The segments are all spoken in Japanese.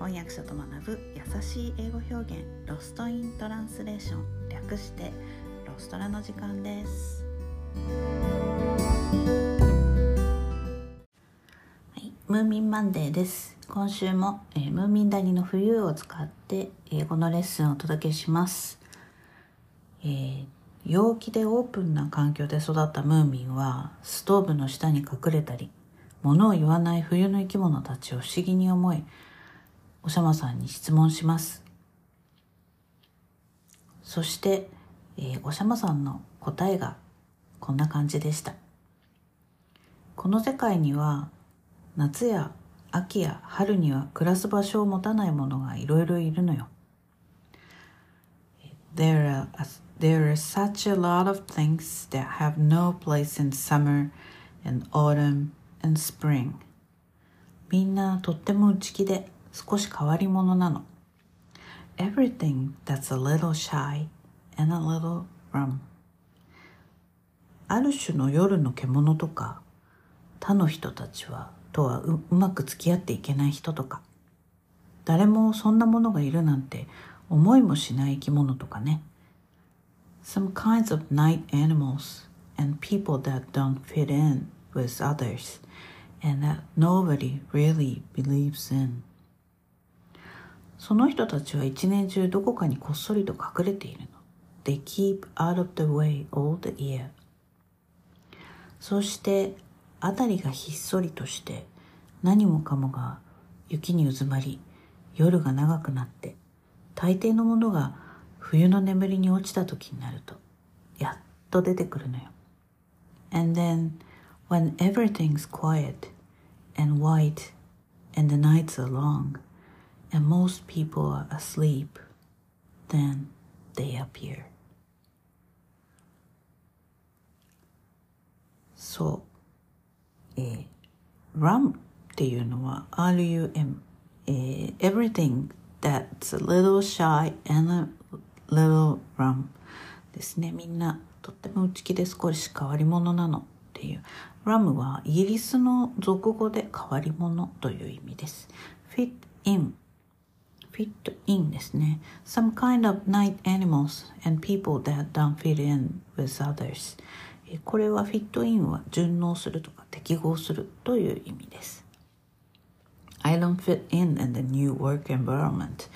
翻訳者と学ぶ優しい英語表現ロストイントランスレーション略してロストラの時間です。はい、ムーミンマンデーです。今週も、えームーミン谷の冬を使って英語のレッスンをお届けします、えー陽気でオープンな環境で育ったムーミンはストーブの下に隠れたり物を言わない冬の生き物たちを不思議に思いおしゃまさんに質問します。そして、えーおしゃまさんの答えがこんな感じでした。この世界には夏や秋や春には暮らす場所を持たないものがいろいろいるのよ。There are, there are such a lot of things that have no place in summer and autumn and spring. みんなとっても内気で少し変わり者なの。Everything that's a little shy and a little rum. ある種の夜の獣とか他の人たちはとはううまく付き合っていけない人とか誰もそんなものがいるなんて思いもしない生き物とかね。Some kinds of night animals and people that don't fit in with others and that nobody really believes in. その人たちは一年中どこかにこっそりと隠れているの。They keep out of the way all the year. そして辺りがひっそりとして何もかもが雪にうずまり夜が長くなって大抵のものが冬の眠りに落ちた時になるとやっと出てくるのよ。And then when everything's quiet and white and the nights are long and most people are asleep, then they appear. そう。えー、rum っていうのは RUM、えー、everything that's a little shy and a little rum ですね。みんなとっても内気で少し変わり者なのっていう。rum はイギリスの俗語で変わり者という意味です。fit in fit in ですね。some kind of night animals and people that don't fit in with others これはフィットインは順応するとか適合するという意味です。I don't fit in in the new work environment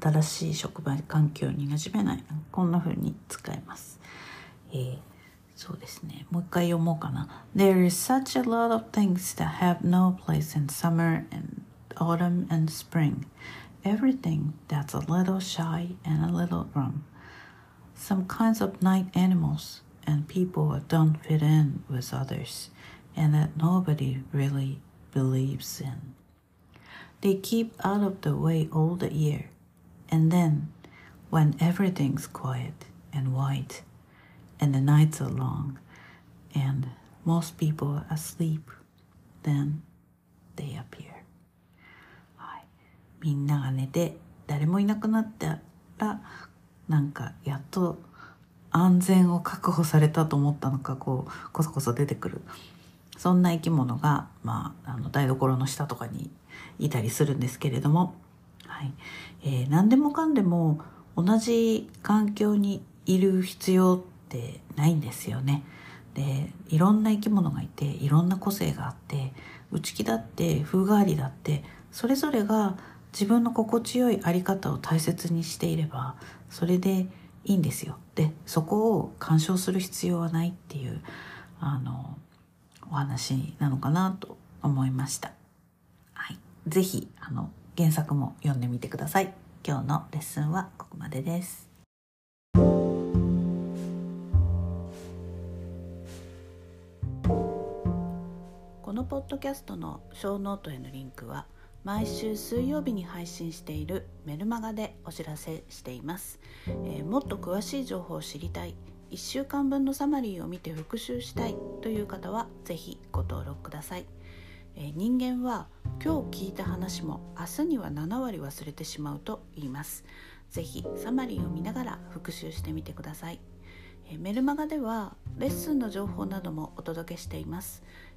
新しい職場環境に馴染めないこんな風に使います、えーそうですねもう一回読もうかな There is such a lot of things that have no place in summer and autumn and spring everything that's a little shy and a little rum some kinds of night animals and people don't fit in with others and that nobody really believes in They keep out of the way all the year, and then, when everything's quiet and white, and the nights are long, and most people are asleep, then they appear. みんなが寝て誰もいなくなったらなんかやっと安全を確保されたと思ったのかこうこそこそ出てくるそんな生き物が、まあ、あの台所の下とかにいたりするんですけれども、はいえー何でもかんでも同じ環境にいる必要ってないんですよね。でいろんな生き物がいていろんな個性があって内気だって風変わりだってそれぞれが自分の心地よいあり方を大切にしていればそれでいいんですよ。でそこを干渉する必要はないっていうあのお話なのかなと思いました。はい、ぜひあの原作も読んでみてください。今日のレッスンはここまでです。このポッドキャストのショーノートへのリンクは毎週水曜日に配信しているメルマガでお知らせしています、えーもっと詳しい情報を知りたい。1週間分のサマリーを見て復習したい。という方はぜひご登録ください、えー人間は今日聞いた話も明日には7割忘れてしまうと言います。ぜひサマリーを見ながら復習してみてください。えメルマガではレッスンの情報などもお届けしています。